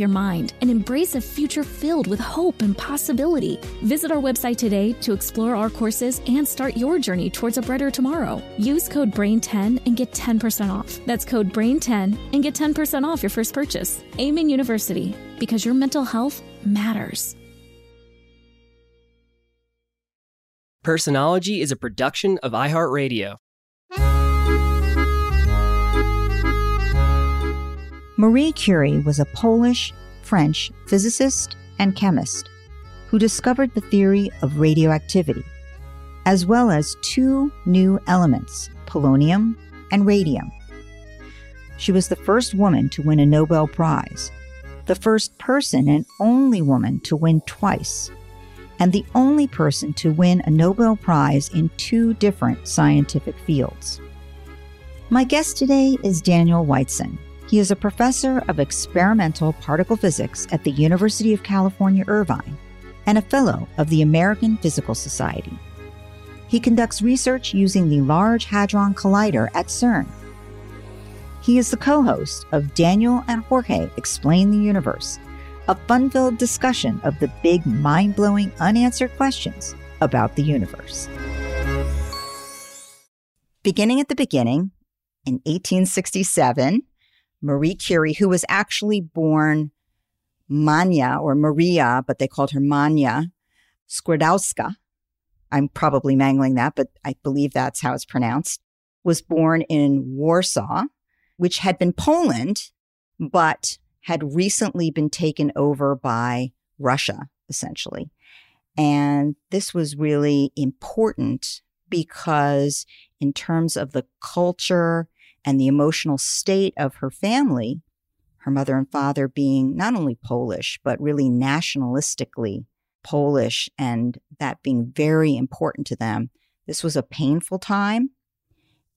your mind and embrace a future filled with hope and possibility. Visit our website today to explore our courses and start your journey towards a brighter tomorrow. Use code BRAIN10 and get 10% off. That's code BRAIN10 and get 10% off your first purchase. Amen University, because your mental health matters. Personology is a production of iHeartRadio. Marie Curie was a Polish French physicist and chemist who discovered the theory of radioactivity, as well as two new elements, polonium and radium. She was the first woman to win a Nobel Prize, the first person and only woman to win twice, and the only person to win a Nobel Prize in two different scientific fields. My guest today is Daniel Whiteson. He is a professor of experimental particle physics at the University of California, Irvine, and a fellow of the American Physical Society. He conducts research using the Large Hadron Collider at CERN. He is the co host of Daniel and Jorge Explain the Universe, a fun filled discussion of the big, mind blowing, unanswered questions about the universe. Beginning at the beginning, in 1867, Marie Curie, who was actually born Manya or Maria, but they called her Manya Skłodowska. I'm probably mangling that, but I believe that's how it's pronounced. Was born in Warsaw, which had been Poland, but had recently been taken over by Russia, essentially. And this was really important because, in terms of the culture and the emotional state of her family, her mother and father being not only Polish, but really nationalistically Polish, and that being very important to them. This was a painful time,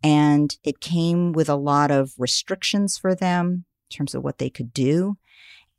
and it came with a lot of restrictions for them in terms of what they could do.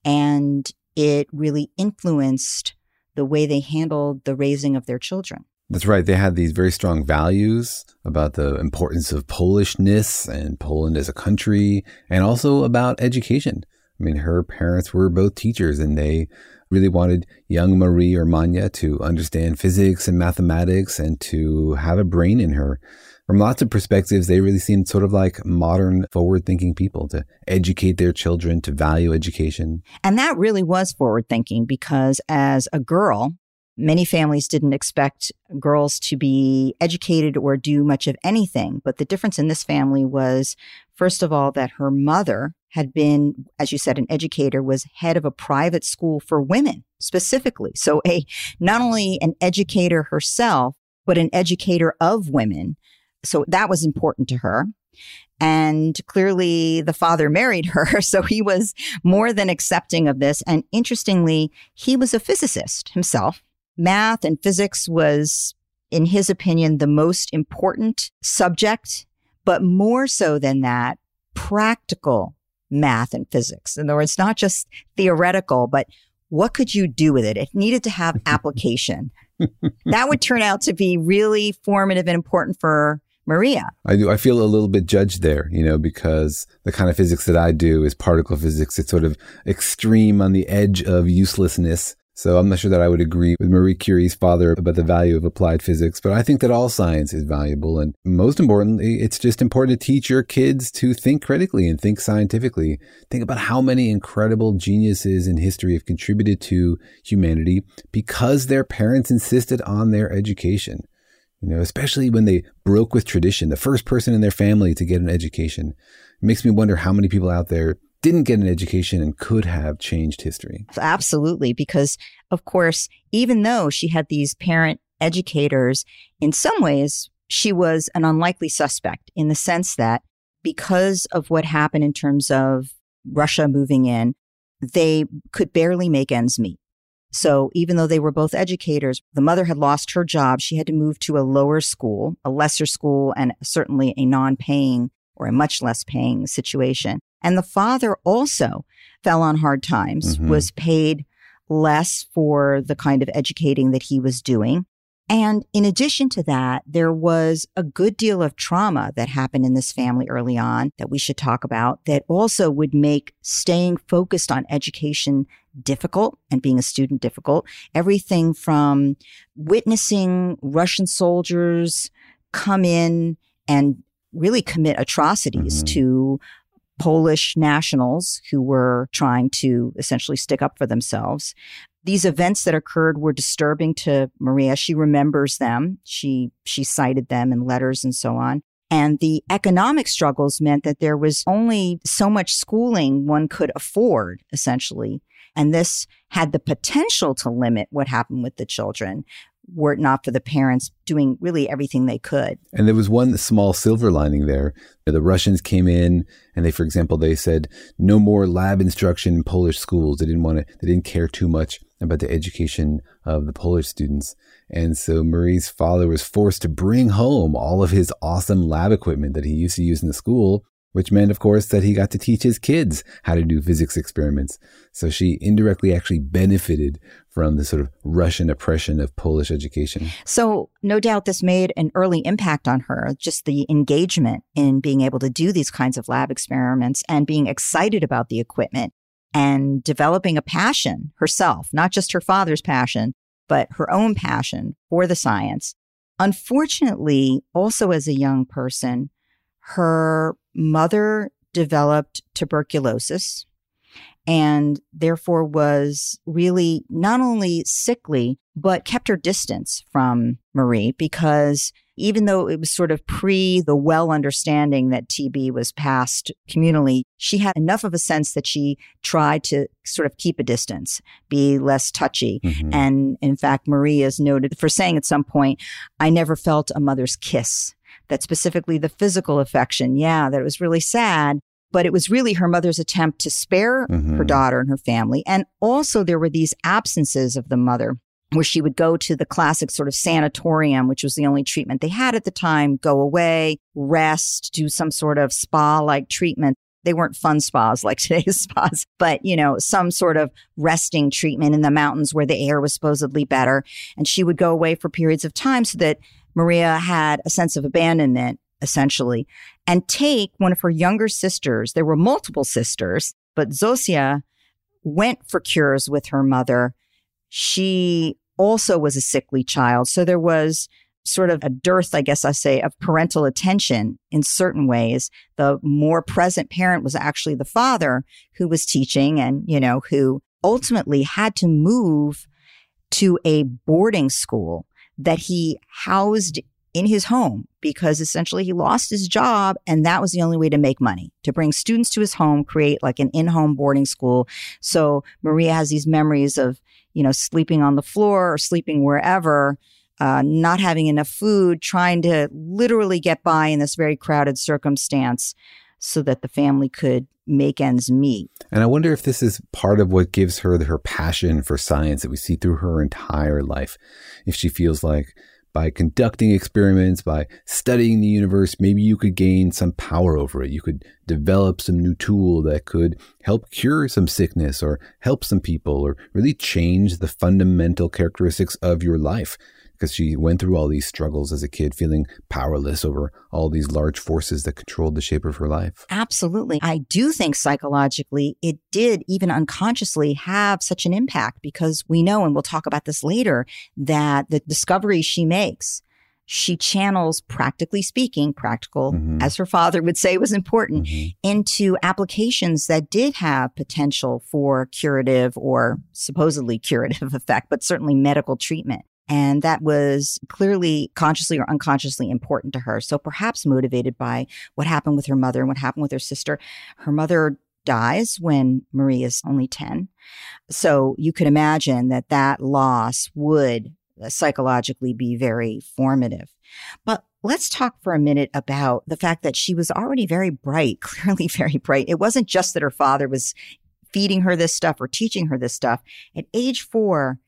And it really influenced the way they handled the raising of their children. That's right. They had these very strong values about the importance of Polishness and Poland as a country, and also about education. I mean, her parents were both teachers and they really wanted young Marie or Manya to understand physics and mathematics and to have a brain in her. From lots of perspectives, they really seemed sort of like modern, forward thinking people to educate their children, to value education. And that really was forward thinking because as a girl, many families didn't expect girls to be educated or do much of anything. But the difference in this family was, first of all, that her mother had been, as you said, an educator, was head of a private school for women specifically. So a, not only an educator herself, but an educator of women. So that was important to her. And clearly the father married her. So he was more than accepting of this. And interestingly, he was a physicist himself. Math and physics was, in his opinion, the most important subject, but more so than that, practical math and physics. In other words, not just theoretical, but what could you do with it? It needed to have application. that would turn out to be really formative and important for Maria. I do. I feel a little bit judged there, you know, because the kind of physics that I do is particle physics. It's sort of extreme on the edge of uselessness. So I'm not sure that I would agree with Marie Curie's father about the value of applied physics, but I think that all science is valuable. And most importantly, it's just important to teach your kids to think critically and think scientifically. Think about how many incredible geniuses in history have contributed to humanity because their parents insisted on their education. You know, especially when they broke with tradition, the first person in their family to get an education. It makes me wonder how many people out there didn't get an education and could have changed history. Absolutely. Because, of course, even though she had these parent educators, in some ways, she was an unlikely suspect in the sense that because of what happened in terms of Russia moving in, they could barely make ends meet. So even though they were both educators, the mother had lost her job. She had to move to a lower school, a lesser school, and certainly a non paying or a much less paying situation. And the father also fell on hard times, mm-hmm. was paid less for the kind of educating that he was doing. And in addition to that, there was a good deal of trauma that happened in this family early on that we should talk about that also would make staying focused on education difficult and being a student difficult. Everything from witnessing Russian soldiers come in and really commit atrocities mm-hmm. to Polish nationals who were trying to essentially stick up for themselves. These events that occurred were disturbing to Maria. She remembers them. She she cited them in letters and so on. And the economic struggles meant that there was only so much schooling one could afford, essentially. And this had the potential to limit what happened with the children were it not for the parents doing really everything they could. And there was one small silver lining there. The Russians came in and they, for example, they said no more lab instruction in Polish schools. They didn't want to, they didn't care too much about the education of the Polish students. And so Marie's father was forced to bring home all of his awesome lab equipment that he used to use in the school which meant, of course, that he got to teach his kids how to do physics experiments. So she indirectly actually benefited from the sort of Russian oppression of Polish education. So, no doubt this made an early impact on her, just the engagement in being able to do these kinds of lab experiments and being excited about the equipment and developing a passion herself, not just her father's passion, but her own passion for the science. Unfortunately, also as a young person, her mother developed tuberculosis and therefore was really not only sickly, but kept her distance from Marie because even though it was sort of pre the well understanding that TB was passed communally, she had enough of a sense that she tried to sort of keep a distance, be less touchy. Mm-hmm. And in fact, Marie is noted for saying at some point, I never felt a mother's kiss that specifically the physical affection, yeah, that it was really sad, but it was really her mother's attempt to spare mm-hmm. her daughter and her family. And also there were these absences of the mother where she would go to the classic sort of sanatorium, which was the only treatment they had at the time, go away, rest, do some sort of spa like treatment. They weren't fun spas like today's spas, but you know, some sort of resting treatment in the mountains where the air was supposedly better. And she would go away for periods of time so that Maria had a sense of abandonment, essentially, and take one of her younger sisters. There were multiple sisters But Zosia went for cures with her mother. She also was a sickly child. So there was sort of a dearth, I guess I say, of parental attention in certain ways. The more present parent was actually the father who was teaching and, you know, who ultimately had to move to a boarding school that he housed in his home because essentially he lost his job and that was the only way to make money to bring students to his home create like an in-home boarding school. So maria has these memories of you know sleeping on the floor or sleeping wherever uh, not having enough food trying to literally get by in this very crowded circumstance so that the family could make ends meet. And I wonder if this is part of what gives her her passion for science that we see through her entire life. If she feels like by conducting experiments, by studying the universe, maybe you could gain some power over it. You could develop some new tool that could help cure some sickness or help some people or really change the fundamental characteristics of your life because she went through all these struggles as a kid, feeling powerless over all these large forces that controlled the shape of her life. Absolutely. I do think psychologically it did, even unconsciously, have such an impact because we know, and we'll talk about this later, that the discoveries she makes she channels practically speaking practical mm-hmm. as her father would say was important mm-hmm. into applications that did have potential for curative or supposedly curative effect but certainly medical treatment and that was clearly consciously or unconsciously important to her. So perhaps motivated by what happened with her mother and what happened with her sister. Her mother dies when Marie is only 10. So you could imagine that that loss would uh, psychologically be very formative. But let's talk for a minute about the fact that she was already very bright, clearly very bright. It wasn't just that her father was feeding her this stuff or teaching her this stuff. At age four,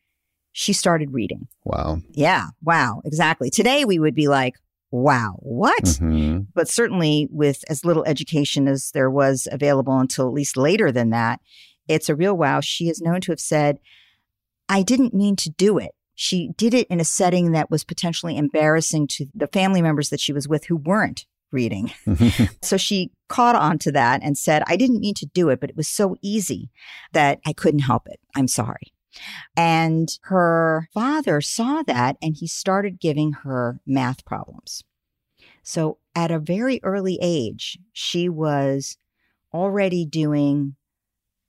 she started reading. Wow. Yeah. Wow. Exactly. Today we would be like, wow, what? Mm-hmm. But certainly with as little education as there was available until at least later than that, it's a real wow. She is known to have said, I didn't mean to do it. She did it in a setting that was potentially embarrassing to the family members that she was with who weren't reading. so she caught on to that and said, I didn't mean to do it, but it was so easy that I couldn't help it. I'm sorry. And her father saw that and he started giving her math problems. So at a very early age, she was already doing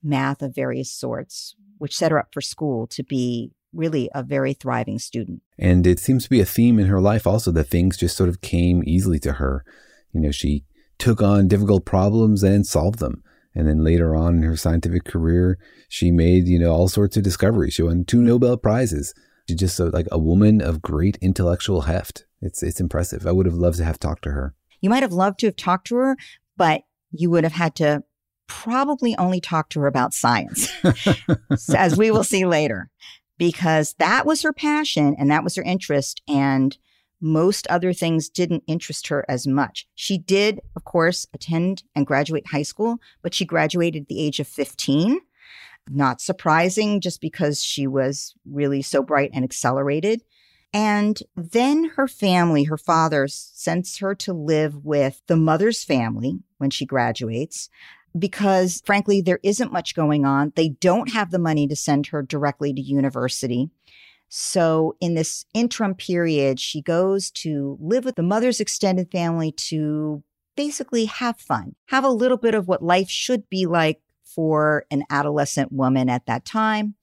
math of various sorts, which set her up for school to be really a very thriving student. And it seems to be a theme in her life also that things just sort of came easily to her. You know, she took on difficult problems and solved them. And then later on in her scientific career, she made, you know, all sorts of discoveries. She won two Nobel Prizes. She's just a, like a woman of great intellectual heft. It's, it's impressive. I would have loved to have talked to her. You might have loved to have talked to her, but you would have had to probably only talk to her about science, as we will see later, because that was her passion and that was her interest. And most other things didn't interest her as much. She did, of course, attend and graduate high school, but she graduated at the age of 15. Not surprising, just because she was really so bright and accelerated. And then her family, her father, sends her to live with the mother's family when she graduates because, frankly, there isn't much going on. They don't have the money to send her directly to university. So, in this interim period, she goes to live with the mother's extended family to basically have fun, have a little bit of what life should be like for an adolescent woman at that time.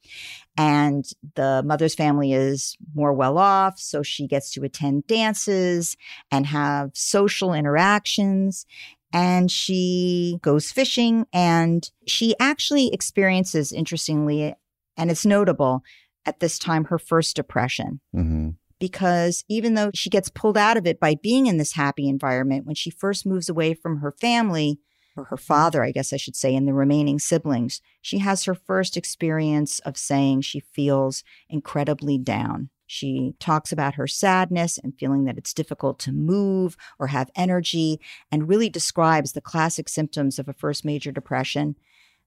And the mother's family is more well off. So she gets to attend dances and have social interactions. And she goes fishing and she actually experiences, interestingly, and it's notable, at this time her first depression. Mm-hmm. Because even though she gets pulled out of it by being in this happy environment, when she first moves away from her family, or her father, I guess I should say, and the remaining siblings, she has her first experience of saying she feels incredibly down. She talks about her sadness and feeling that it's difficult to move or have energy, and really describes the classic symptoms of a first major depression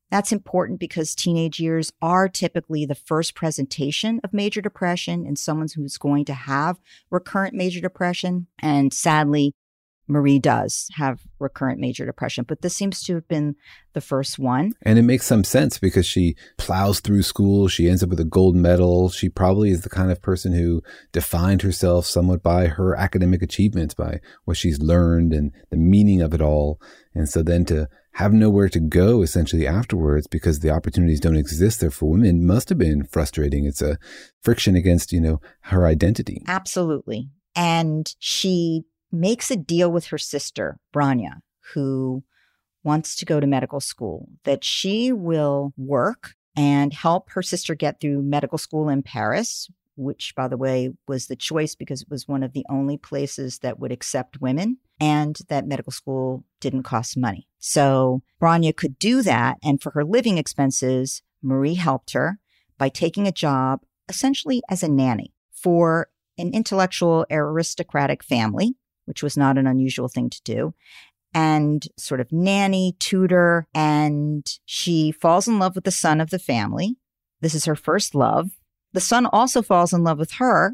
that's important because teenage years are typically the first presentation of major depression in someone who's going to have recurrent major depression. And sadly, Marie does have recurrent major depression, but this seems to have been the first one. And it makes some sense because she plows through school. She ends up with a gold medal. She probably is the kind of person who defined herself somewhat by her academic achievements, by what she's learned and the meaning of it all. And so then to have nowhere to go essentially afterwards because the opportunities don't exist there for women must have been frustrating. It's a friction against, you know, her identity. Absolutely. And she makes a deal with her sister, Branya, who wants to go to medical school, that she will work and help her sister get through medical school in Paris, which, by the way, was the choice because it was one of the only places that would accept women and that medical school didn't cost money. So Branya could do that. And for her living expenses, Marie helped her by taking a job essentially as a nanny for an intellectual aristocratic family which was not an unusual thing to do, and sort of nanny, tutor, and she falls in love with the son of the family. This is her first love. The son also falls in love with her,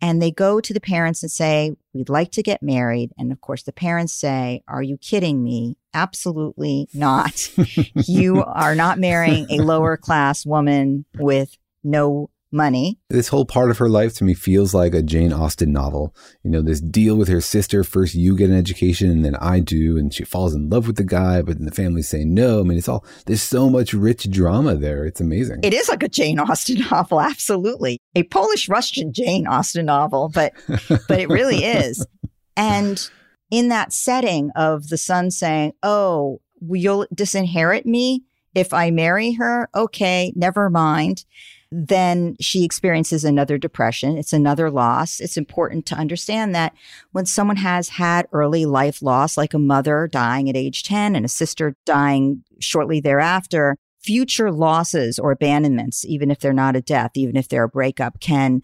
and they go to the parents and say, We'd like to get married. And of course, the parents say, Are you kidding me? Absolutely not. you are not marrying a lower class woman with no money. This whole part of her life to me feels like a Jane Austen novel. You know, this deal with her sister. First, you get an education, and then I do. And she falls in love with the guy, but then the family say no. I mean, it's all, there's so much rich drama there. It's amazing. It is like a Jane Austen novel. Absolutely. A Polish Russian Jane Austen novel, but, but it really is. And in that setting of the son saying, Oh, you'll disinherit me if I marry her. Okay, never mind then she experiences another depression. It's another loss. It's important to understand that when someone has had early life loss, like a mother dying at age 10 and a sister dying shortly thereafter, future losses or abandonments, even if they're not a death, even if they're a breakup, can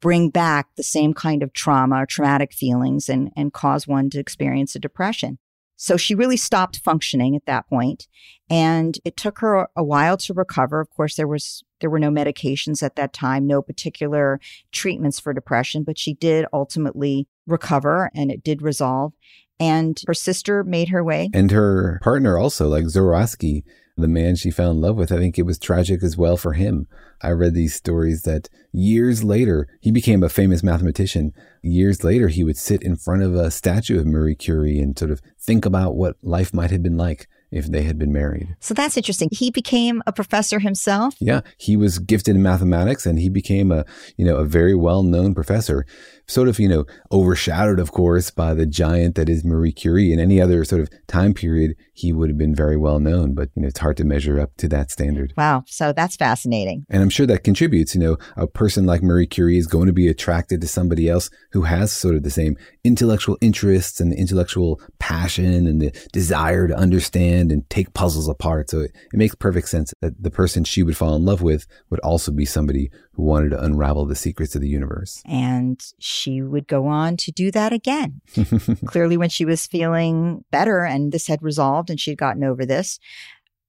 bring back the same kind of trauma or traumatic feelings and, and cause one to experience a depression. So she really stopped functioning at that point, and it took her a while to recover. Of course, there was there were no medications at that time, no particular treatments for depression, but she did ultimately recover and it did resolve. And her sister made her way. And her partner also, like Żorawski, the man she fell in love with, I think it was tragic as well for him. I read these stories that years later, he became a famous mathematician. Years later, he would sit in front of a statue of Marie Curie and sort of think about what life might have been like if they had been married. So that's interesting. He became a professor himself. Yeah, he was gifted in mathematics and he became a, you know, a very well-known professor sort of, you know, overshadowed, of course, by the giant that is Marie Curie. In any other sort of time period, he would have been very well known, but, you know, it's hard to measure up to that standard. Wow. So that's fascinating. And I'm sure that contributes, you know, a person like Marie Curie is going to be attracted to somebody else who has sort of the same intellectual interests and the intellectual passion and the desire to understand and take puzzles apart. So it, it makes perfect sense that the person she would fall in love with would also be somebody who wanted to unravel the secrets of the universe. And she would go on to do that again. Clearly, when she was feeling better and this had resolved and she had gotten over this,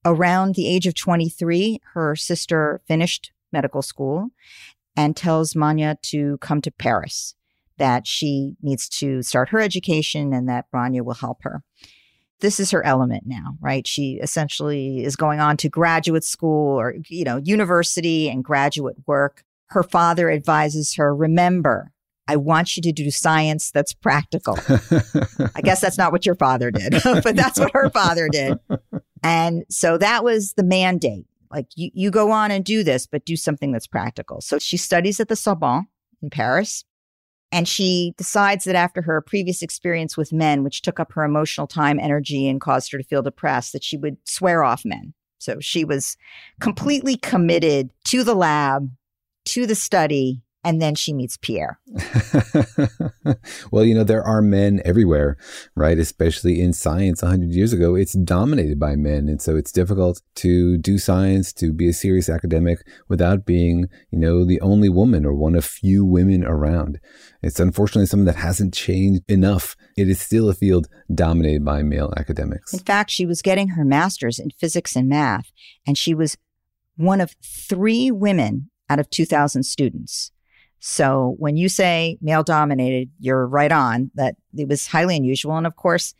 around the age of 23, her sister finished medical school and tells Manya to come to Paris, that she needs to start her education and that Branya will help her this is her element now, right? She essentially is going on to graduate school or, you know, university and graduate work. Her father advises her, remember, I want you to do science that's practical. I guess that's not what your father did, but that's what her father did. And so that was the mandate. Like you, you go on and do this, but do something that's practical. So she studies at the Sorbonne in Paris. And she decides that after her previous experience with men, which took up her emotional time, energy, and caused her to feel depressed, that she would swear off men. So she was completely committed to the lab, to the study, and then she meets Pierre. well, you know, there are men everywhere, right? Especially in science 100 years ago, it's dominated by men. And so it's difficult to do science, to be a serious academic without being, you know, the only woman or one of few women around. It's unfortunately something that hasn't changed enough. It is still a field dominated by male academics. In fact, she was getting her master's in physics and math, and she was one of three women out of 2,000 students. So when you say male dominated, you're right on that it was highly unusual. And of course,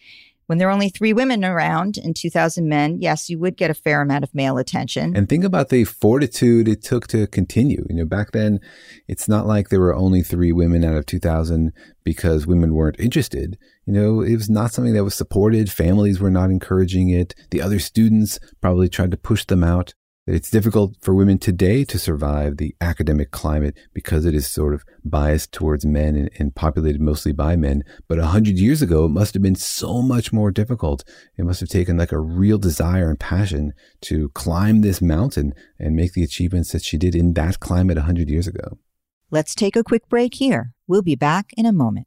when there are only three women around and 2,000 men, yes, you would get a fair amount of male attention. And think about the fortitude it took to continue. You know, back then, it's not like there were only three women out of 2,000 because women weren't interested. You know, it was not something that was supported. Families were not encouraging it. The other students probably tried to push them out. It's difficult for women today to survive the academic climate because it is sort of biased towards men and, and populated mostly by men. But a hundred years ago, it must have been so much more difficult. It must have taken like a real desire and passion to climb this mountain and make the achievements that she did in that climate a hundred years ago. Let's take a quick break here. We'll be back in a moment.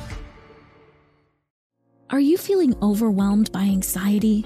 Are you feeling overwhelmed by anxiety,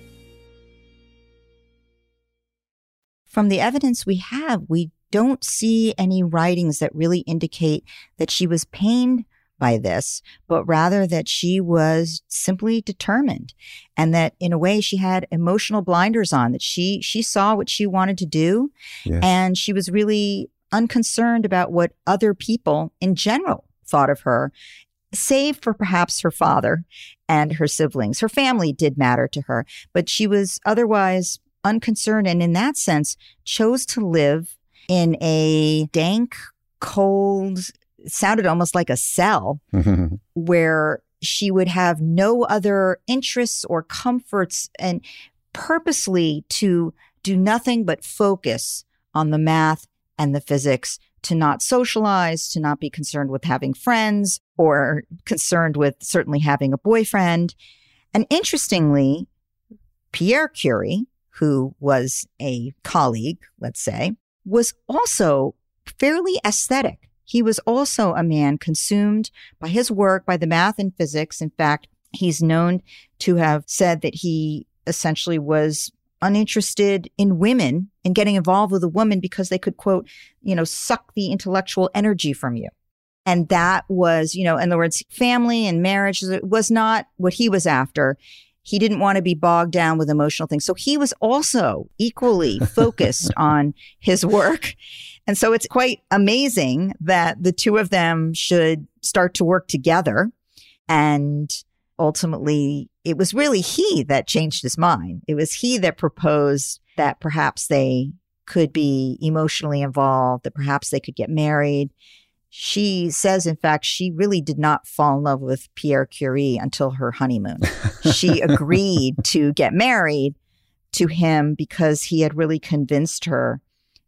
From the evidence we have, we don't see any writings that really indicate that she was pained by this, but rather that she was simply determined and that in a way she had emotional blinders on that she she saw what she wanted to do yes. and she was really unconcerned about what other people in general thought of her save for perhaps her father and her siblings her family did matter to her but she was otherwise unconcerned and in that sense chose to live in a dank cold sounded almost like a cell where she would have no other interests or comforts and purposely to do nothing but focus on the math and the physics to not socialize, to not be concerned with having friends or concerned with certainly having a boyfriend. And interestingly, Pierre Curie, who was a colleague, let's say, was also fairly aesthetic he was also a man consumed by his work, by the math and physics. In fact, he's known to have said that he essentially was uninterested in women and getting involved with a woman because they could quote, you know, suck the intellectual energy from you. And that was, you know, in other words, family and marriage was not what he was after. He didn't want to be bogged down with emotional things. So he was also equally focused on his work. And so it's quite amazing that the two of them should start to work together. And ultimately, it was really he that changed his mind. It was he that proposed that perhaps they could be emotionally involved, that perhaps they could get married. She says, in fact, she really did not fall in love with Pierre Curie until her honeymoon. she agreed to get married to him because he had really convinced her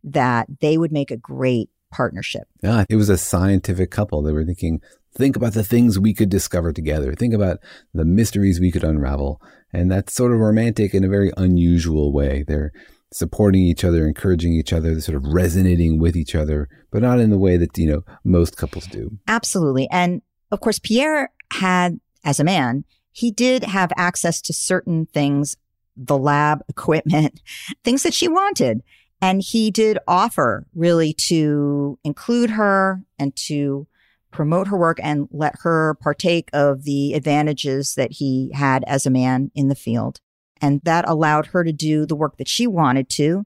that they would make a great partnership. Yeah, it was a scientific couple. They were thinking, think about the things we could discover together. Think about the mysteries we could unravel. And that's sort of romantic in a very unusual way. They're supporting each other, encouraging each other, sort of resonating with each other, but not in the way that, you know, most couples do. Absolutely. And of course, Pierre had, as a man, he did have access to certain things, the lab equipment, things that she wanted. And he did offer really to include her and to promote her work and let her partake of the advantages that he had as a man in the field. And that allowed her to do the work that she wanted to.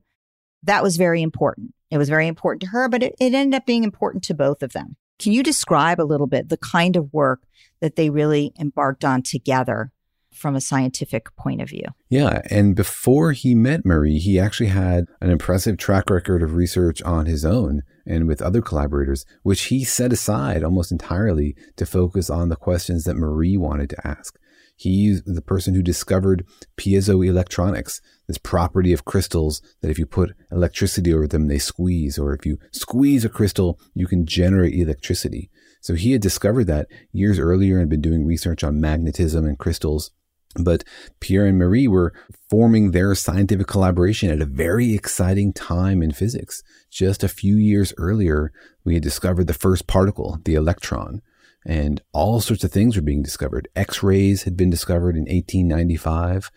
That was very important. It was very important to her, but it, it ended up being important to both of them. Can you describe a little bit the kind of work that they really embarked on together from a scientific point of view? Yeah. And before he met Marie, he actually had an impressive track record of research on his own and with other collaborators, which he set aside almost entirely to focus on the questions that Marie wanted to ask. He's the person who discovered piezoelectronics, this property of crystals that if you put electricity over them, they squeeze, or if you squeeze a crystal, you can generate electricity. So he had discovered that years earlier and been doing research on magnetism and crystals. But Pierre and Marie were forming their scientific collaboration at a very exciting time in physics. Just a few years earlier, we had discovered the first particle, the electron and all sorts of things were being discovered. X-rays had been discovered in 1895.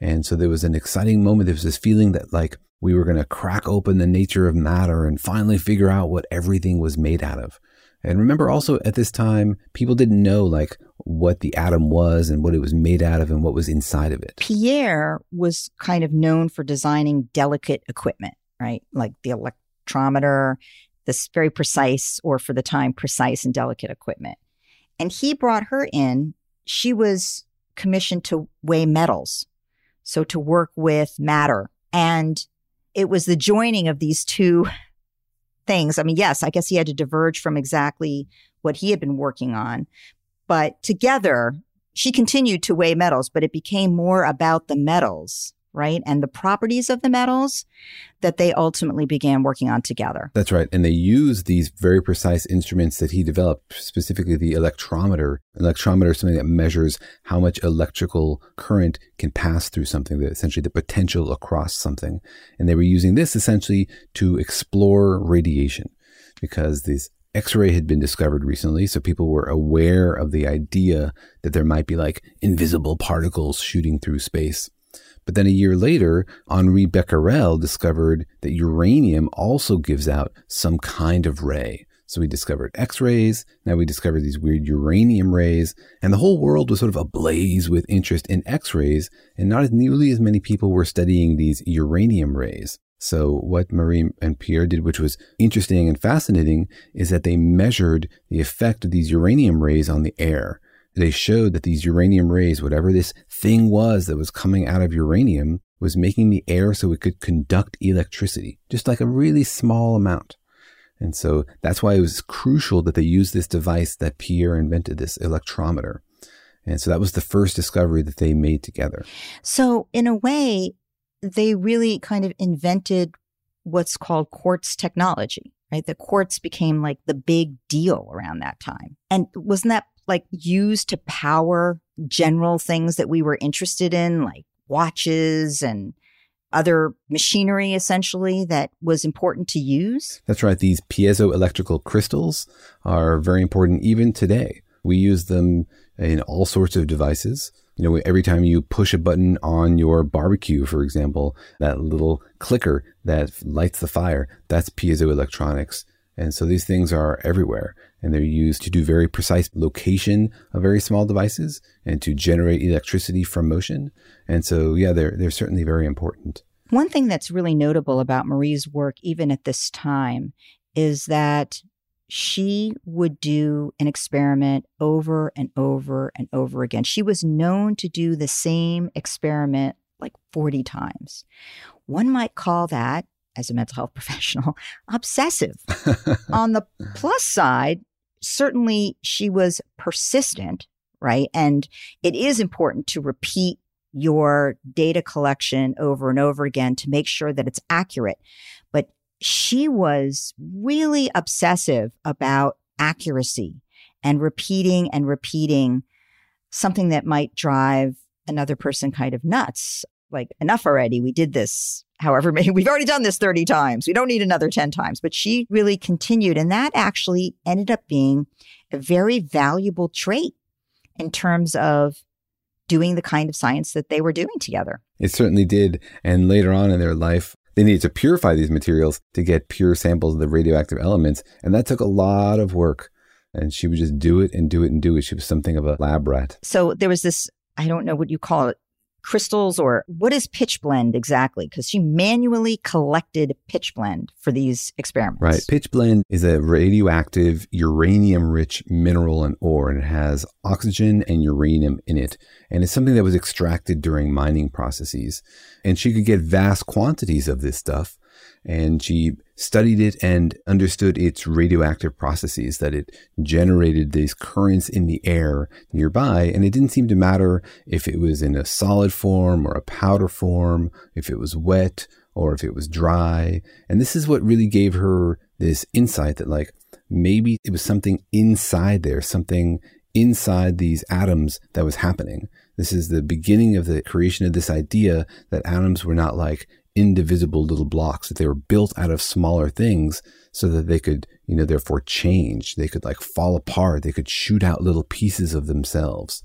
And so there was an exciting moment. There was this feeling that like we were going to crack open the nature of matter and finally figure out what everything was made out of. And remember also at this time, people didn't know like what the atom was and what it was made out of and what was inside of it. Pierre was kind of known for designing delicate equipment, right? Like the electrometer, this very precise or for the time precise and delicate equipment. And he brought her in. She was commissioned to weigh metals, so to work with matter. And it was the joining of these two things. I mean, yes, I guess he had to diverge from exactly what he had been working on, but together, she continued to weigh metals, but it became more about the metals right? And the properties of the metals that they ultimately began working on together. That's right. And they use these very precise instruments that he developed, specifically the electrometer. Electrometer is something that measures how much electrical current can pass through something, that essentially the potential across something. And they were using this essentially to explore radiation because these X-ray had been discovered recently, so people were aware of the idea that there might be like invisible particles shooting through space. But then a year later, Henri Becquerel discovered that uranium also gives out some kind of ray. So we discovered X rays. Now we discovered these weird uranium rays. And the whole world was sort of ablaze with interest in X rays. And not as nearly as many people were studying these uranium rays. So what Marie and Pierre did, which was interesting and fascinating, is that they measured the effect of these uranium rays on the air they showed that these uranium rays, whatever this thing was that was coming out of uranium, was making the air so it could conduct electricity, just like a really small amount. And so that's why it was crucial that they use this device that Pierre invented, this electrometer. And so that was the first discovery that they made together. So, in a way, they really kind of invented what's called quartz technology, right? The quartz became like the big deal around that time. And wasn't that like used to power general things that we were interested in, like watches and other machinery essentially that was important to use? That's right. These piezoelectrical crystals are very important even today. We use them in all sorts of devices. You know, every time you push a button on your barbecue, for example, that little clicker that lights the fire, that's piezoelectronics. And so these things are everywhere and they're used to do very precise location of very small devices and to generate electricity from motion. And so, yeah, they're, they're certainly very important. One thing that's really notable about Marie's work, even at this time, is that she would do an experiment over and over and over again. She was known to do the same experiment like 40 times. One might call that, as a mental health professional, obsessive. On the plus side, certainly she was persistent, right? And it is important to repeat your data collection over and over again to make sure that it's accurate. But she was really obsessive about accuracy and repeating and repeating something that might drive another person kind of nuts. Like, enough already. We did this however many, we've already done this 30 times. We don't need another 10 times. But she really continued. And that actually ended up being a very valuable trait in terms of doing the kind of science that they were doing together. It certainly did. And later on in their life, they needed to purify these materials to get pure samples of the radioactive elements. And that took a lot of work. And she would just do it and do it and do it. She was something of a lab rat. So there was this, I don't know what you call it, crystals or what is pitchblende exactly? Because she manually collected pitchblende for these experiments. Right. Pitchblende is a radioactive uranium rich mineral and ore, and it has oxygen and uranium in it. And it's something that was extracted during mining processes. And she could get vast quantities of this stuff and she studied it and understood its radioactive processes that it generated these currents in the air nearby. And it didn't seem to matter if it was in a solid form or a powder form if it was wet or if it was dry. And this is what really gave her this insight that like maybe it was something inside there something inside these atoms that was happening. This is the beginning of the creation of this idea that atoms were not like indivisible little blocks, that they were built out of smaller things so that they could, you know, therefore change. They could like fall apart. They could shoot out little pieces of themselves.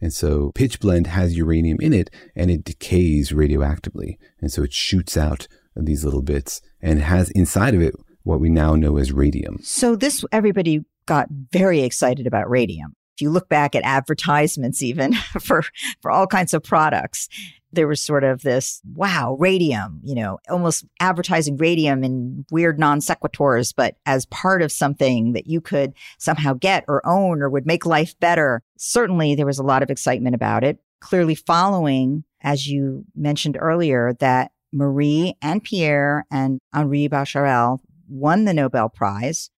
And so pitchblende has uranium in it and it decays radioactively. And so it shoots out these little bits and has inside of it what we now know as radium. So this, everybody got very excited about radium. If you look back at advertisements, even for, for all kinds of products, there was sort of this wow radium you know almost advertising radium in weird non sequiturs but as part of something that you could somehow get or own or would make life better. Certainly there was a lot of excitement about it. Clearly following as you mentioned earlier that marie and pierre and henri Becquerel won the nobel prize.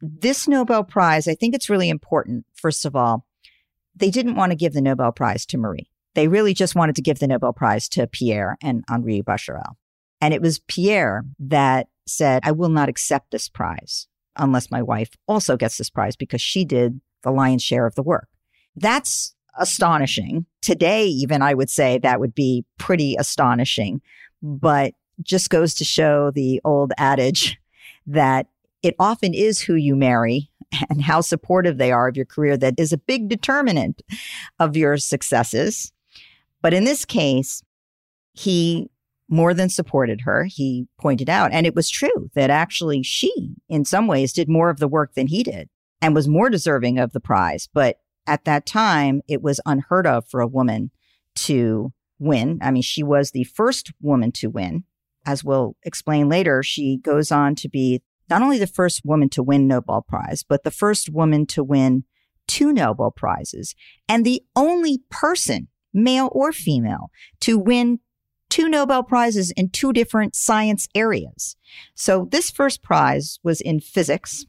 This nobel prize i think it's really important first of all they didn't want to give the nobel prize to marie they really just wanted to give the Nobel Prize to Pierre and Henri Becquerel. And it was Pierre that said, I will not accept this prize unless my wife also gets this prize because she did the lion's share of the work. That's astonishing. Today, even I would say that would be pretty astonishing, but just goes to show the old adage that it often is who you marry and how supportive they are of your career that is a big determinant of your successes. But in this case, he more than supported her. He pointed out, and it was true that actually she, in some ways, did more of the work than he did and was more deserving of the prize. But at that time, it was unheard of for a woman to win. I mean, she was the first woman to win. As we'll explain later, she goes on to be not only the first woman to win Nobel Prize, but the first woman to win two Nobel Prizes and the only person male or female, to win two Nobel Prizes in two different science areas. So this first prize was in physics,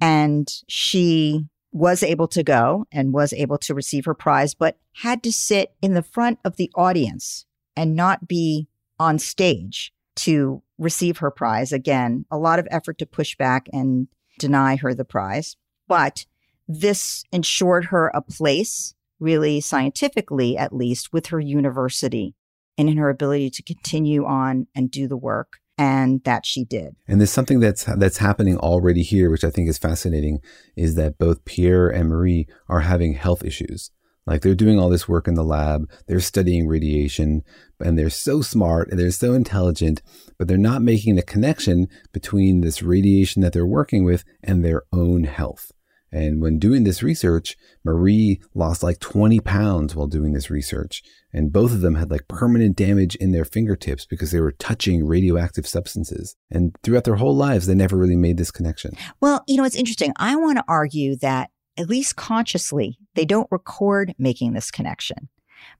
and she was able to go and was able to receive her prize, but had to sit in the front of the audience and not be on stage to receive her prize. Again, a lot of effort to push back and deny her the prize. But this ensured her a place really scientifically at least, with her university. and in her ability to continue on and do the work and that she did. And there's something that's that's happening already here, which I think is fascinating, is that both Pierre and Marie are having health issues. Like they're doing all this work in the lab, they're studying radiation, and they're so smart and they're so intelligent, but they're not making the connection between this radiation that they're working with and their own health. And when doing this research, Marie lost like 20 pounds while doing this research. And both of them had like permanent damage in their fingertips because they were touching radioactive substances. And throughout their whole lives, they never really made this connection. Well, you know, it's interesting. I want to argue that at least consciously, they don't record making this connection.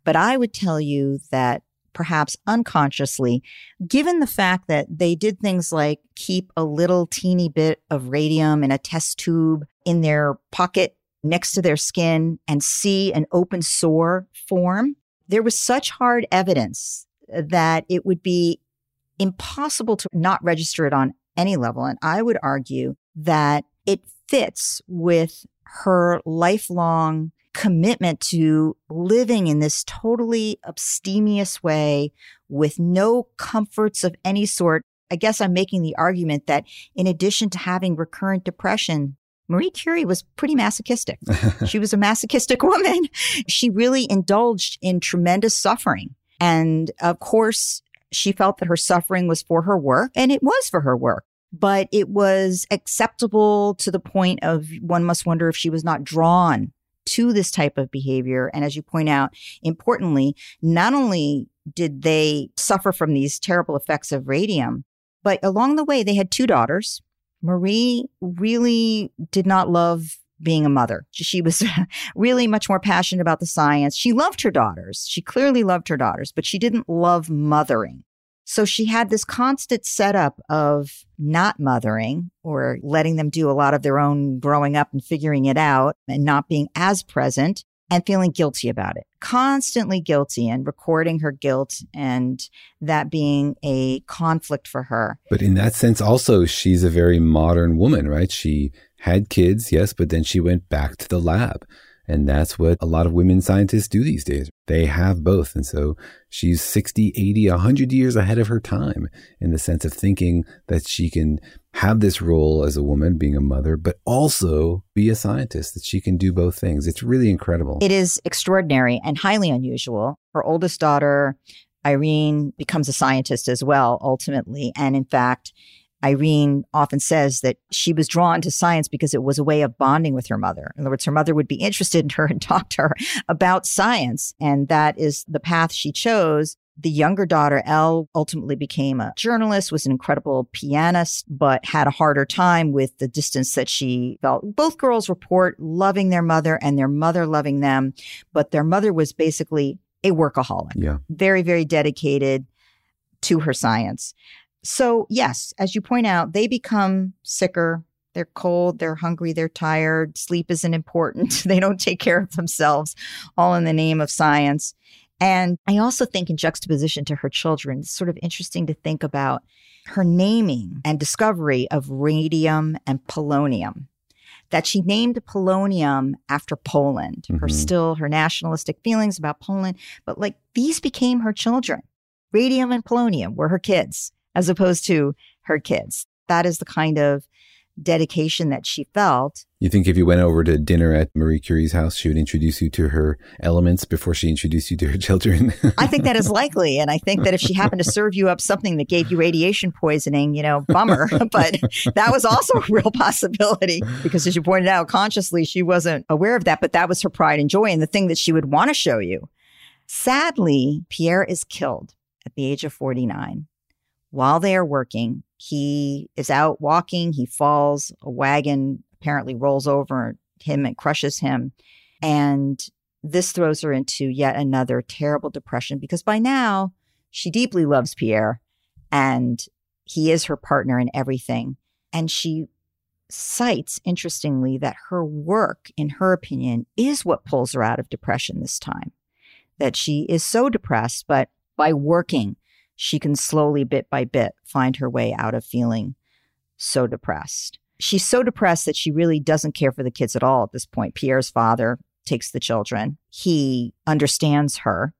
But I would tell you that perhaps unconsciously, given the fact that they did things like keep a little teeny bit of radium in a test tube in their pocket next to their skin and see an open sore form, there was such hard evidence that it would be impossible to not register it on any level. And I would argue that it fits with her lifelong commitment to living in this totally abstemious way with no comforts of any sort. I guess I'm making the argument that in addition to having recurrent depression, Marie Curie was pretty masochistic. she was a masochistic woman. She really indulged in tremendous suffering. And of course, she felt that her suffering was for her work, and it was for her work but it was acceptable to the point of one must wonder if she was not drawn to this type of behavior. And as you point out, importantly, not only did they suffer from these terrible effects of radium, but along the way, they had two daughters. Marie really did not love being a mother. She was really much more passionate about the science. She loved her daughters. She clearly loved her daughters, but she didn't love mothering. So she had this constant setup of not mothering or letting them do a lot of their own growing up and figuring it out and not being as present and feeling guilty about it, constantly guilty and recording her guilt and that being a conflict for her. But in that sense, also, she's a very modern woman, right? She had kids, yes, but then she went back to the lab. And that's what a lot of women scientists do these days. They have both. And so she's 60, 80, 100 years ahead of her time in the sense of thinking that she can have this role as a woman, being a mother, but also be a scientist, that she can do both things. It's really incredible. It is extraordinary and highly unusual. Her oldest daughter, Irene, becomes a scientist as well, ultimately. And in fact, Irene often says that she was drawn to science because it was a way of bonding with her mother. In other words, her mother would be interested in her and talk to her about science. And that is the path she chose. The younger daughter, Elle, ultimately became a journalist, was an incredible pianist, but had a harder time with the distance that she felt. Both girls report loving their mother and their mother loving them, but their mother was basically a workaholic. Yeah. Very, very dedicated to her science. So, yes, as you point out, they become sicker. They're cold, they're hungry, they're tired. Sleep isn't important. they don't take care of themselves, all in the name of science. And I also think, in juxtaposition to her children, it's sort of interesting to think about her naming and discovery of radium and polonium. That she named polonium after Poland, mm-hmm. her still her nationalistic feelings about Poland, but like these became her children. Radium and polonium were her kids as opposed to her kids. That is the kind of dedication that she felt. You think if you went over to dinner at Marie Curie's house, she would introduce you to her elements before she introduced you to her children? I think that is likely. And I think that if she happened to serve you up something that gave you radiation poisoning, you know, bummer. but that was also a real possibility because, as you pointed out, consciously, she wasn't aware of that. But that was her pride and joy and the thing that she would want to show you. Sadly, Pierre is killed at the age of 49 while they are working, he is out walking. He falls. A wagon apparently rolls over him and crushes him. And this throws her into yet another terrible depression because by now she deeply loves Pierre and he is her partner in everything. And she cites, interestingly, that her work, in her opinion, is what pulls her out of depression this time. That she is so depressed, but by working, she can slowly, bit by bit, find her way out of feeling so depressed. She's so depressed that she really doesn't care for the kids at all at this point. Pierre's father takes the children. He understands her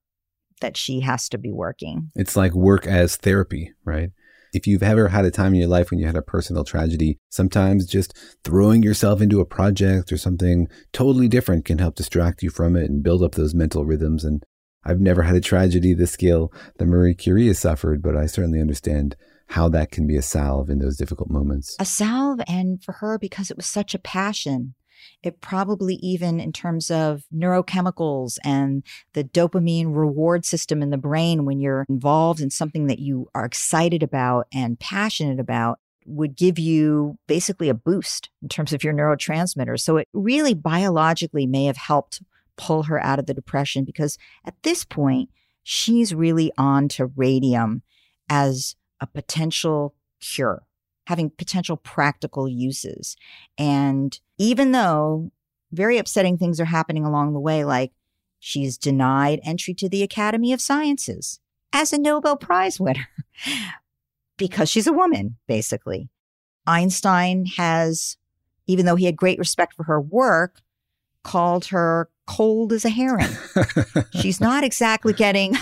that she has to be working. It's like work as therapy, right? If you've ever had a time in your life when you had a personal tragedy, sometimes just throwing yourself into a project or something totally different can help distract you from it and build up those mental rhythms. And I've never had a tragedy the scale that Marie Curie has suffered, but I certainly understand how that can be a salve in those difficult moments. A salve, and for her, because it was such a passion. It probably even in terms of neurochemicals and the dopamine reward system in the brain when you're involved in something that you are excited about and passionate about would give you basically a boost in terms of your neurotransmitters. So it really biologically may have helped pull her out of the depression because at this point, she's really on to radium as a potential cure having potential practical uses. And even though very upsetting things are happening along the way, like she's denied entry to the Academy of Sciences as a Nobel Prize winner because she's a woman, basically. Einstein has, even though he had great respect for her work, called her cold as a herring. she's not exactly getting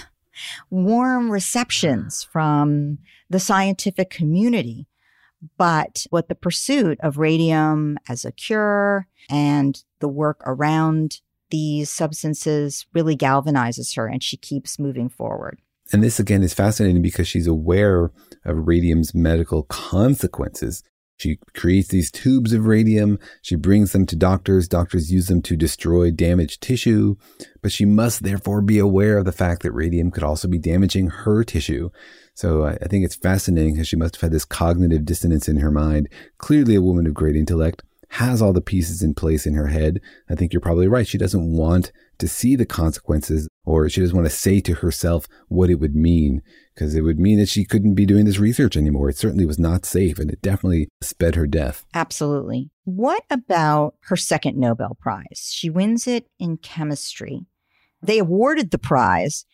warm receptions from the scientific community. But what the pursuit of radium as a cure and the work around these substances really galvanizes her and she keeps moving forward. And this again is fascinating because she's aware of radium's medical consequences. She creates these tubes of radium. She brings them to doctors. Doctors use them to destroy damaged tissue. But she must therefore be aware of the fact that radium could also be damaging her tissue. So I, I think it's fascinating because she must have had this cognitive dissonance in her mind. Clearly, a woman of great intellect has all the pieces in place in her head. I think you're probably right. She doesn't want to see the consequences or she doesn't want to say to herself what it would mean because it would mean that she couldn't be doing this research anymore. It certainly was not safe and it definitely sped her death. Absolutely. What about her second Nobel Prize? She wins it in chemistry. They awarded the prize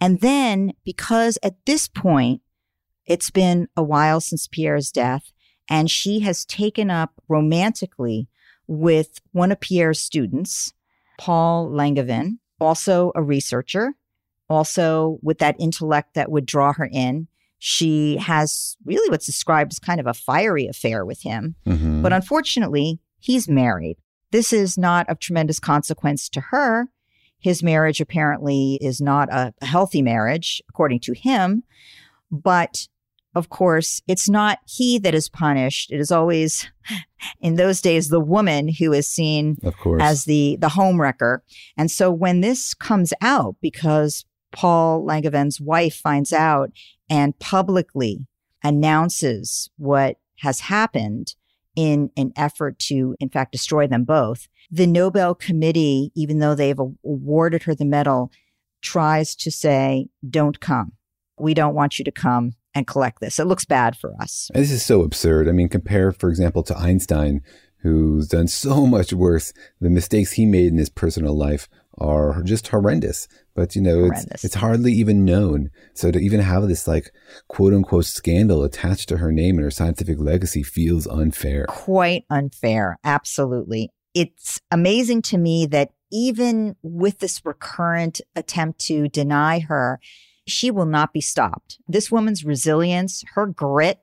and then, because at this point, it's been a while since Pierre's death, and she has taken up romantically with one of Pierre's students, Paul Langevin, also a researcher, also with that intellect that would draw her in. She has really what's described as kind of a fiery affair with him. Mm-hmm. But unfortunately, he's married. This is not of tremendous consequence to her his marriage apparently is not a healthy marriage, according to him. But of course, it's not he that is punished. It is always, in those days, the woman who is seen of course. as the, the homewrecker. And so when this comes out, because Paul Langevin's wife finds out and publicly announces what has happened in an effort to, in fact, destroy them both, the Nobel Committee, even though they've awarded her the medal, tries to say, don't come. We don't want you to come and collect this. It looks bad for us. This is so absurd. I mean, compare, for example, to Einstein, who's done so much worse. The mistakes he made in his personal life are just horrendous. But you know, it's it's hardly even known. So to even have this like quote unquote scandal attached to her name and her scientific legacy feels unfair. Quite unfair. Absolutely it's amazing to me that even with this recurrent attempt to deny her, she will not be stopped. This woman's resilience, her grit,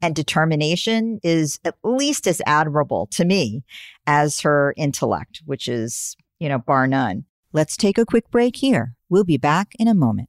and determination is at least as admirable to me as her intellect, which is, you know, bar none. Let's take a quick break here. We'll be back in a moment.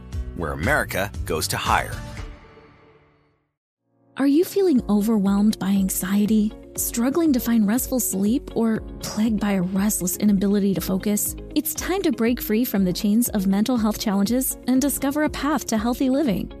where America goes to hire. Are you feeling overwhelmed by anxiety, struggling to find restful sleep, or plagued by a restless inability to focus? It's time to break free from the chains of mental health challenges and discover a path to healthy living.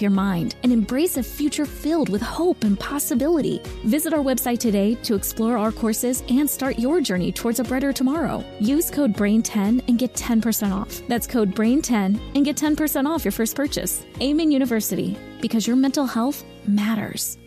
your mind and embrace a future filled with hope and possibility. Visit our website today to explore our courses and start your journey towards a brighter tomorrow. Use code BRAIN10 and get 10% off. That's code BRAIN10 and get 10% off your first purchase. Amen University, because your mental health matters.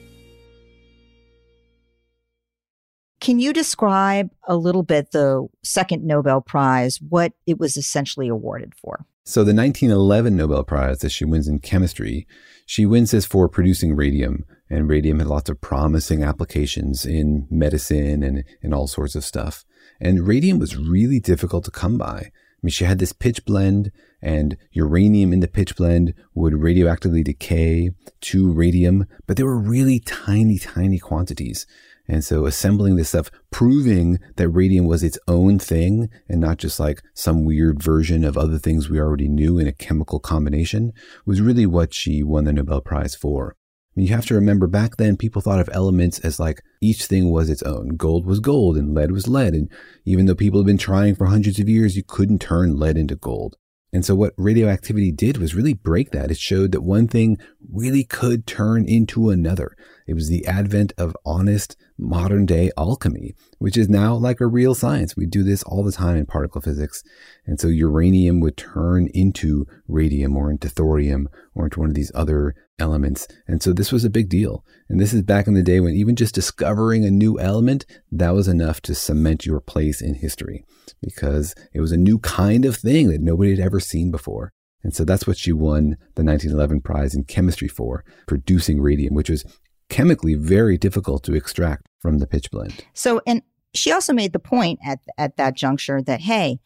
Can you describe a little bit the second Nobel Prize, what it was essentially awarded for? So the 1911 Nobel Prize that she wins in chemistry, she wins this for producing radium. And radium had lots of promising applications in medicine and in all sorts of stuff. And radium was really difficult to come by. I mean, she had this pitchblende and uranium in the pitchblende would radioactively decay to radium, but they were really tiny, tiny quantities. And so assembling this stuff, proving that radium was its own thing and not just like some weird version of other things we already knew in a chemical combination was really what she won the Nobel Prize for. I mean, you have to remember back then people thought of elements as like each thing was its own. Gold was gold and lead was lead. And even though people had been trying for hundreds of years, you couldn't turn lead into gold. And so what radioactivity did was really break that. It showed that one thing really could turn into another. It was the advent of honest modern day alchemy, which is now like a real science. We do this all the time in particle physics. And so uranium would turn into radium or into thorium or into one of these other elements. And so this was a big deal. And this is back in the day when even just discovering a new element, that was enough to cement your place in history because it was a new kind of thing that nobody had ever seen before. And so that's what she won the 1911 prize in chemistry for, producing radium, which was chemically very difficult to extract from the pitchblende. So, and she also made the point at, at that juncture that, hey,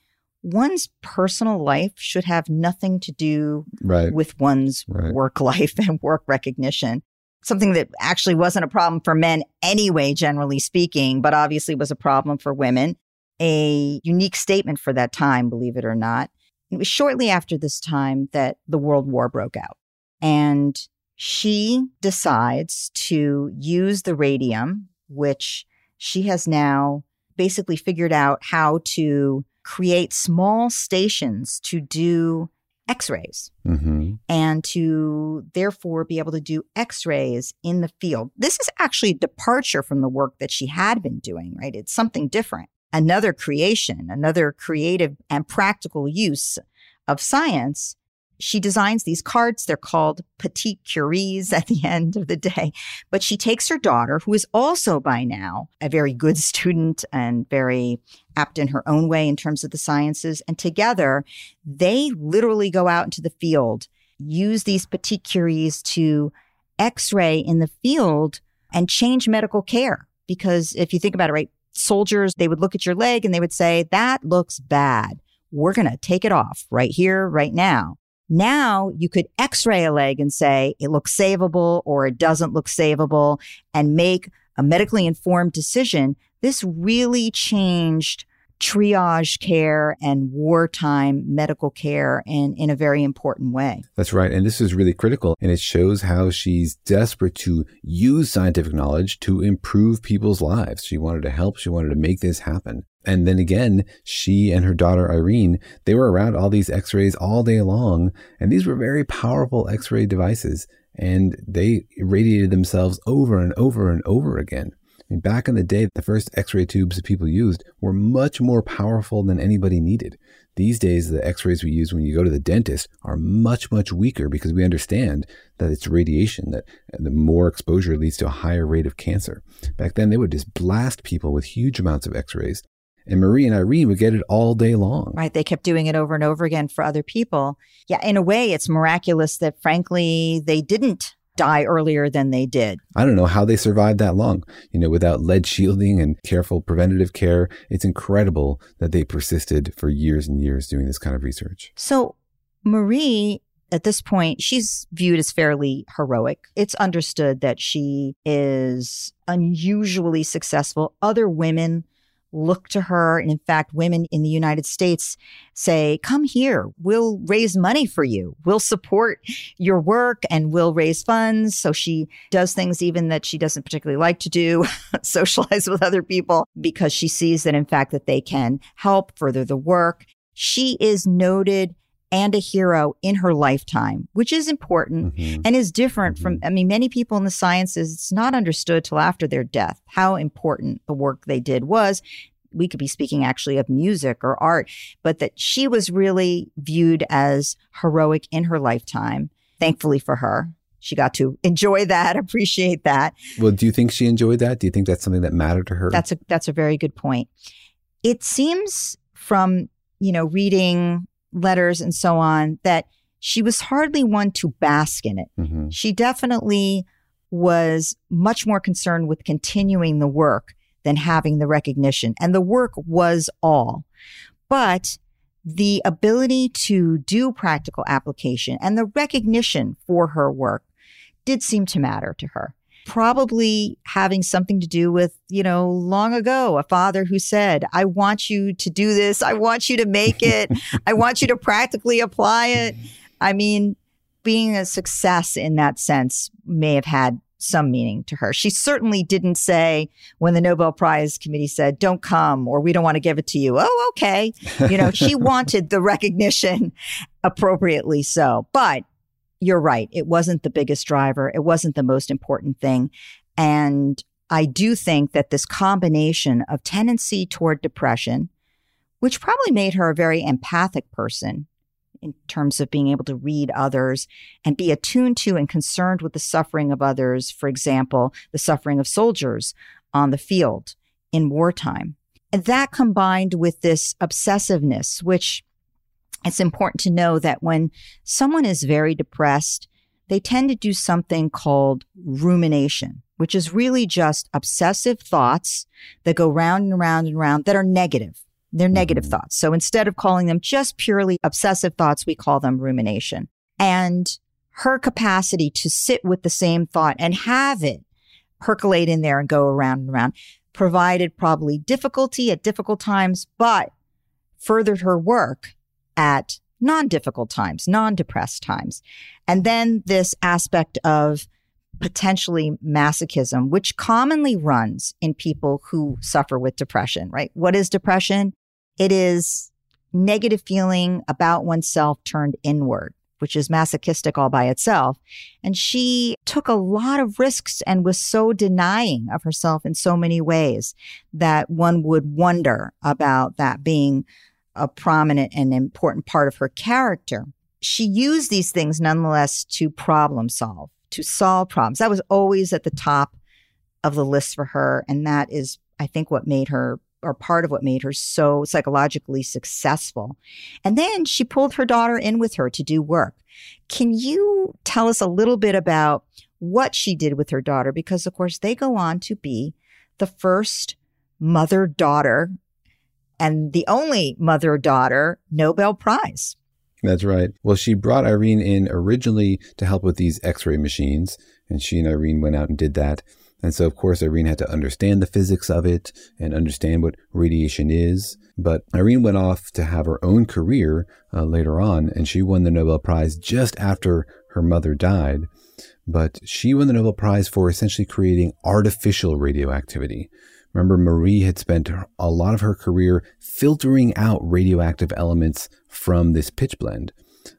one's personal life should have nothing to do right. with one's right. work life and work recognition. Something that actually wasn't a problem for men anyway, generally speaking, but obviously was a problem for women. A unique statement for that time, believe it or not. It was shortly after this time that the World War broke out. And she decides to use the radium, which she has now basically figured out how to create small stations to do x rays mm-hmm. and to therefore be able to do x rays in the field. This is actually a departure from the work that she had been doing, right? It's something different, another creation, another creative and practical use of science she designs these cards. They're called petite curies at the end of the day. But she takes her daughter, who is also by now a very good student and very apt in her own way in terms of the sciences. And together, they literally go out into the field, use these petite curies to x ray in the field and change medical care. Because if you think about it, right, soldiers, they would look at your leg and they would say, that looks bad. We're going to take it off right here, right now Now you could x ray a leg and say it looks savable or it doesn't look savable and make a medically informed decision. This really changed triage care and wartime medical care in, in a very important way. That's right. And this is really critical. And it shows how she's desperate to use scientific knowledge to improve people's lives. She wanted to help. She wanted to make this happen. And then again, she and her daughter Irene, they were around all these x-rays all day long. And these were very powerful x-ray devices. And they radiated themselves over and over and over again. Mean, back in the day, the first x-ray tubes that people used were much more powerful than anybody needed. These days, the x-rays we use when you go to the dentist are much, much weaker because we understand that it's radiation, that uh, the more exposure leads to a higher rate of cancer. Back then, they would just blast people with huge amounts of x-rays. And Marie and Irene would get it all day long. Right. They kept doing it over and over again for other people. Yeah. In a way, it's miraculous that, frankly, they didn't die earlier than they did. I don't know how they survived that long. You know, without lead shielding and careful preventative care, it's incredible that they persisted for years and years doing this kind of research. So, Marie, at this point, she's viewed as fairly heroic. It's understood that she is unusually successful. Other women look to her. And in fact, women in the United States say, come here, we'll raise money for you. We'll support your work and we'll raise funds. So she does things even that she doesn't particularly like to do, socialize with other people because she sees that in fact that they can help further the work. She is noted and a hero in her lifetime, which is important mm-hmm. and is different mm-hmm. from, I mean, many people in the sciences, it's not understood till after their death how important the work they did was. We could be speaking actually of music or art, but that she was really viewed as heroic in her lifetime. Thankfully for her, she got to enjoy that, appreciate that. Well, do you think she enjoyed that? Do you think that's something that mattered to her? That's a that's a very good point. It seems from, you know, reading letters and so on that she was hardly one to bask in it. Mm-hmm. She definitely was much more concerned with continuing the work than having the recognition. And the work was all. But the ability to do practical application and the recognition for her work did seem to matter to her probably having something to do with, you know, long ago, a father who said, I want you to do this. I want you to make it. I want you to practically apply it. I mean, being a success in that sense may have had some meaning to her. She certainly didn't say when the Nobel Prize committee said, don't come or we don't want to give it to you. Oh, okay. You know, she wanted the recognition appropriately so. But you're right. It wasn't the biggest driver. It wasn't the most important thing. And I do think that this combination of tendency toward depression, which probably made her a very empathic person in terms of being able to read others and be attuned to and concerned with the suffering of others, for example, the suffering of soldiers on the field in wartime. And that combined with this obsessiveness, which it's important to know that when someone is very depressed, they tend to do something called rumination, which is really just obsessive thoughts that go round and round and round that are negative. They're negative mm-hmm. thoughts. So instead of calling them just purely obsessive thoughts, we call them rumination. And her capacity to sit with the same thought and have it percolate in there and go around and around provided probably difficulty at difficult times, but furthered her work at non difficult times, non depressed times. And then this aspect of potentially masochism, which commonly runs in people who suffer with depression, right? What is depression? It is negative feeling about oneself turned inward, which is masochistic all by itself. And she took a lot of risks and was so denying of herself in so many ways that one would wonder about that being a prominent and important part of her character. She used these things nonetheless to problem solve, to solve problems. That was always at the top of the list for her. And that is, I think, what made her or part of what made her so psychologically successful. And then she pulled her daughter in with her to do work. Can you tell us a little bit about what she did with her daughter? Because, of course, they go on to be the first mother daughter and the only mother daughter Nobel Prize. That's right. Well, she brought Irene in originally to help with these x ray machines, and she and Irene went out and did that. And so, of course, Irene had to understand the physics of it and understand what radiation is. But Irene went off to have her own career uh, later on, and she won the Nobel Prize just after her mother died. But she won the Nobel Prize for essentially creating artificial radioactivity. Remember, Marie had spent a lot of her career filtering out radioactive elements from this pitchblende.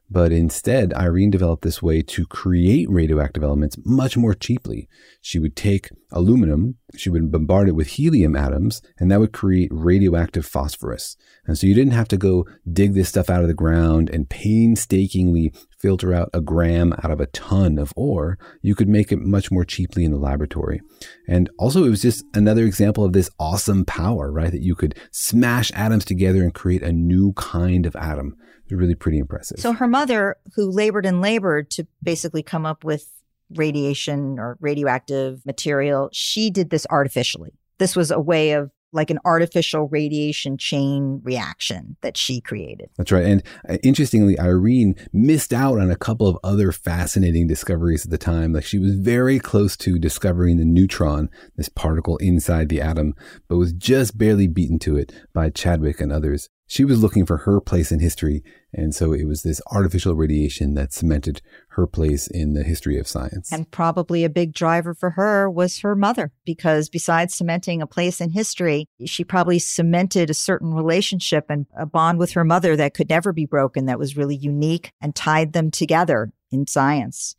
But instead, Irene developed this way to create radioactive elements much more cheaply. She would take aluminum, she would bombard it with helium atoms, and that would create radioactive phosphorus. And so you didn't have to go dig this stuff out of the ground and painstakingly filter out a gram out of a ton of ore. You could make it much more cheaply in the laboratory. And also, it was just another example of this awesome power, right? That you could smash atoms together and create a new kind of atom It's really pretty impressive. So her mother, who labored and labored to basically come up with radiation or radioactive material, she did this artificially. This was a way of like an artificial radiation chain reaction that she created. That's right. And uh, interestingly, Irene missed out on a couple of other fascinating discoveries at the time. Like she was very close to discovering the neutron, this particle inside the atom, but was just barely beaten to it by Chadwick and others she was looking for her place in history. And so it was this artificial radiation that cemented her place in the history of science. And probably a big driver for her was her mother, because besides cementing a place in history, she probably cemented a certain relationship and a bond with her mother that could never be broken, that was really unique and tied them together in science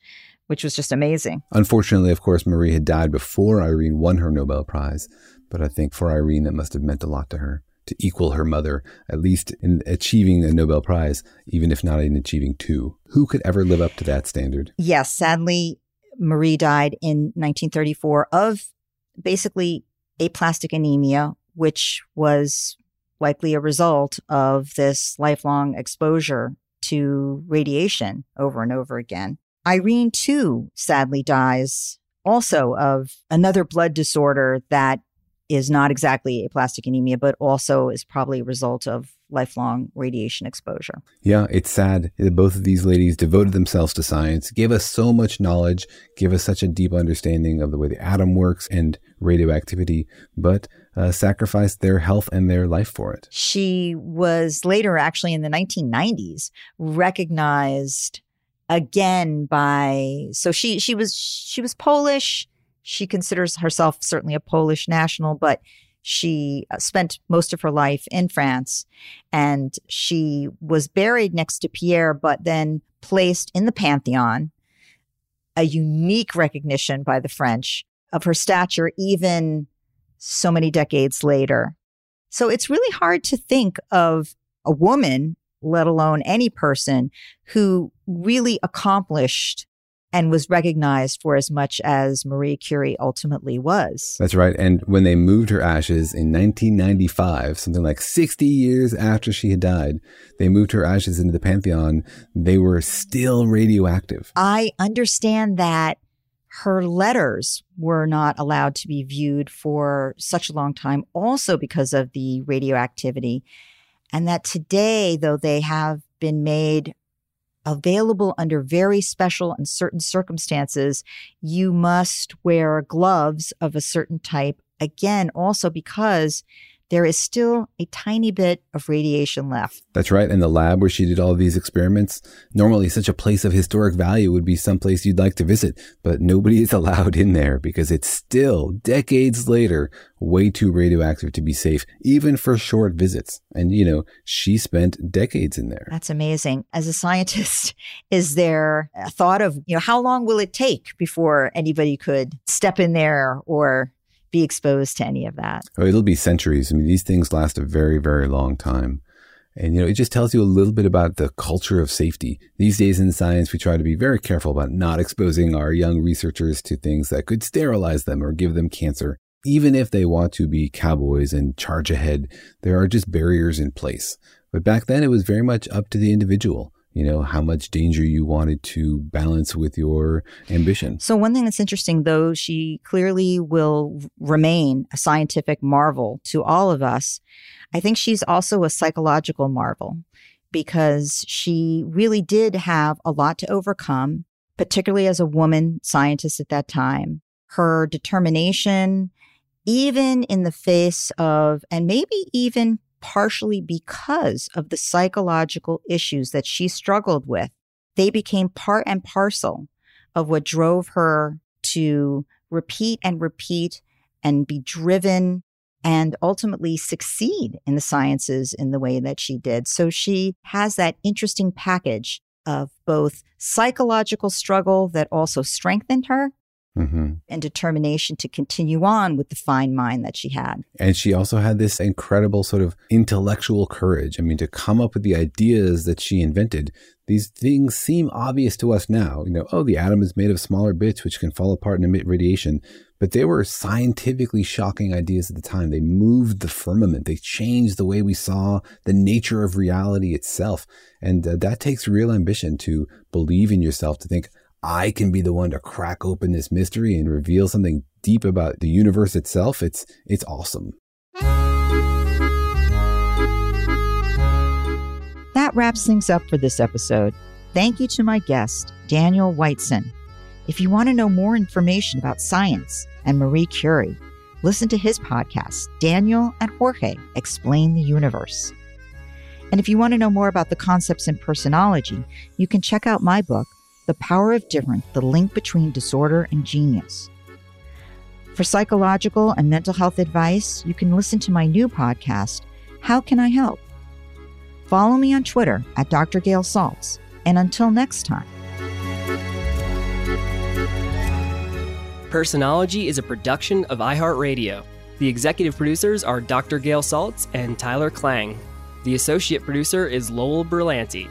which was just amazing. Unfortunately, of course, Marie had died before Irene won her Nobel Prize, but I think for Irene, that must have meant a lot to her to equal her mother, at least in achieving a Nobel Prize, even if not in achieving two. Who could ever live up to that standard? Yes, sadly, Marie died in 1934 of basically aplastic anemia, which was likely a result of this lifelong exposure to radiation over and over again. Irene, too, sadly dies also of another blood disorder that is not exactly aplastic anemia, but also is probably a result of lifelong radiation exposure. Yeah, it's sad that both of these ladies devoted themselves to science, gave us so much knowledge, gave us such a deep understanding of the way the atom works and radioactivity, but uh, sacrificed their health and their life for it. She was later, actually in the 1990s, recognized again by so she she was she was Polish she considers herself certainly a Polish national, but she uh, spent most of her life in France and she was buried next to Pierre, but then placed in the Pantheon, a unique recognition by the French of her stature, even so many decades later. So it's really hard to think of a woman, let alone any person, who really accomplished and was recognized for as much as Marie Curie ultimately was. That's right. And when they moved her ashes in 1995, something like 60 years after she had died, they moved her ashes into the Pantheon. They were still radioactive. I understand that her letters were not allowed to be viewed for such a long time, also because of the radioactivity. And that today, though they have been made available under very special and certain circumstances, you must wear gloves of a certain type. Again, also because there is still a tiny bit of radiation left. That's right. And the lab where she did all these experiments, normally such a place of historic value would be someplace you'd like to visit, but nobody is allowed in there because it's still decades later way too radioactive to be safe, even for short visits. And, you know, she spent decades in there. That's amazing. As a scientist, is there a thought of, you know, how long will it take before anybody could step in there or be exposed to any of that. Oh, it'll be centuries. I mean, these things last a very, very long time. And, you know, it just tells you a little bit about the culture of safety. These days in science, we try to be very careful about not exposing our young researchers to things that could sterilize them or give them cancer. Even if they want to be cowboys and charge ahead, there are just barriers in place. But back then, it was very much up to the individual you know, how much danger you wanted to balance with your ambition. So, one thing that's interesting, though, she clearly will remain a scientific marvel to all of us. I think she's also a psychological marvel because she really did have a lot to overcome, particularly as a woman scientist at that time. Her determination, even in the face of, and maybe even partially because of the psychological issues that she struggled with, they became part and parcel of what drove her to repeat and repeat and be driven and ultimately succeed in the sciences in the way that she did. So she has that interesting package of both psychological struggle that also strengthened her mm-hmm. and determination to continue on with the fine mind that she had. And she also had this incredible sort of intellectual courage. I mean, to come up with the ideas that she invented. These things seem obvious to us now. You know, oh, the atom is made of smaller bits which can fall apart and emit radiation. But they were scientifically shocking ideas at the time. They moved the firmament. They changed the way we saw the nature of reality itself. And uh, that takes real ambition to believe in yourself, to think, I can be the one to crack open this mystery and reveal something deep about the universe itself. It's, it's awesome. That wraps things up for this episode. Thank you to my guest, Daniel Whiteson. If you want to know more information about science and Marie Curie, listen to his podcast, Daniel and Jorge Explain the Universe. And if you want to know more about the concepts in personology, you can check out my book, The Power of Different The Link Between Disorder and Genius. For psychological and mental health advice, you can listen to my new podcast, How Can I Help? Follow me on Twitter at Dr. Gail Saltz. And until next time. Personology is a production of iHeartRadio. The executive producers are Dr. Gail Saltz and Tyler Klang. The associate producer is Lowell Brillante.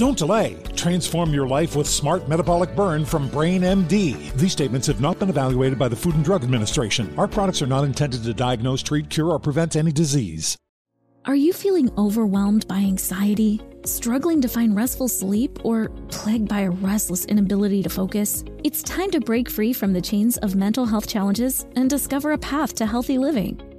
Don't delay. Transform your life with Smart Metabolic Burn from BrainMD. These statements have not been evaluated by the Food and Drug Administration. Our products are not intended to diagnose, treat, cure, or prevent any disease. Are you feeling overwhelmed by anxiety? Struggling to find restful sleep or plagued by a restless inability to focus? It's time to break free from the chains of mental health challenges and discover a path to healthy living.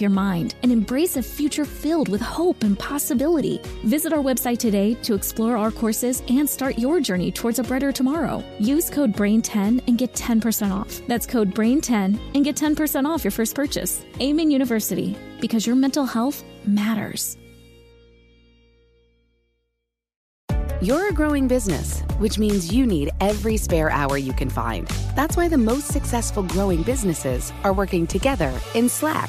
your mind and embrace a future filled with hope and possibility. Visit our website today to explore our courses and start your journey towards a brighter tomorrow. Use code BRAIN10 and get 10% off. That's code BRAIN10 and get 10% off your first purchase. Amen University, because your mental health matters. You're a growing business, which means you need every spare hour you can find. That's why the most successful growing businesses are working together in Slack.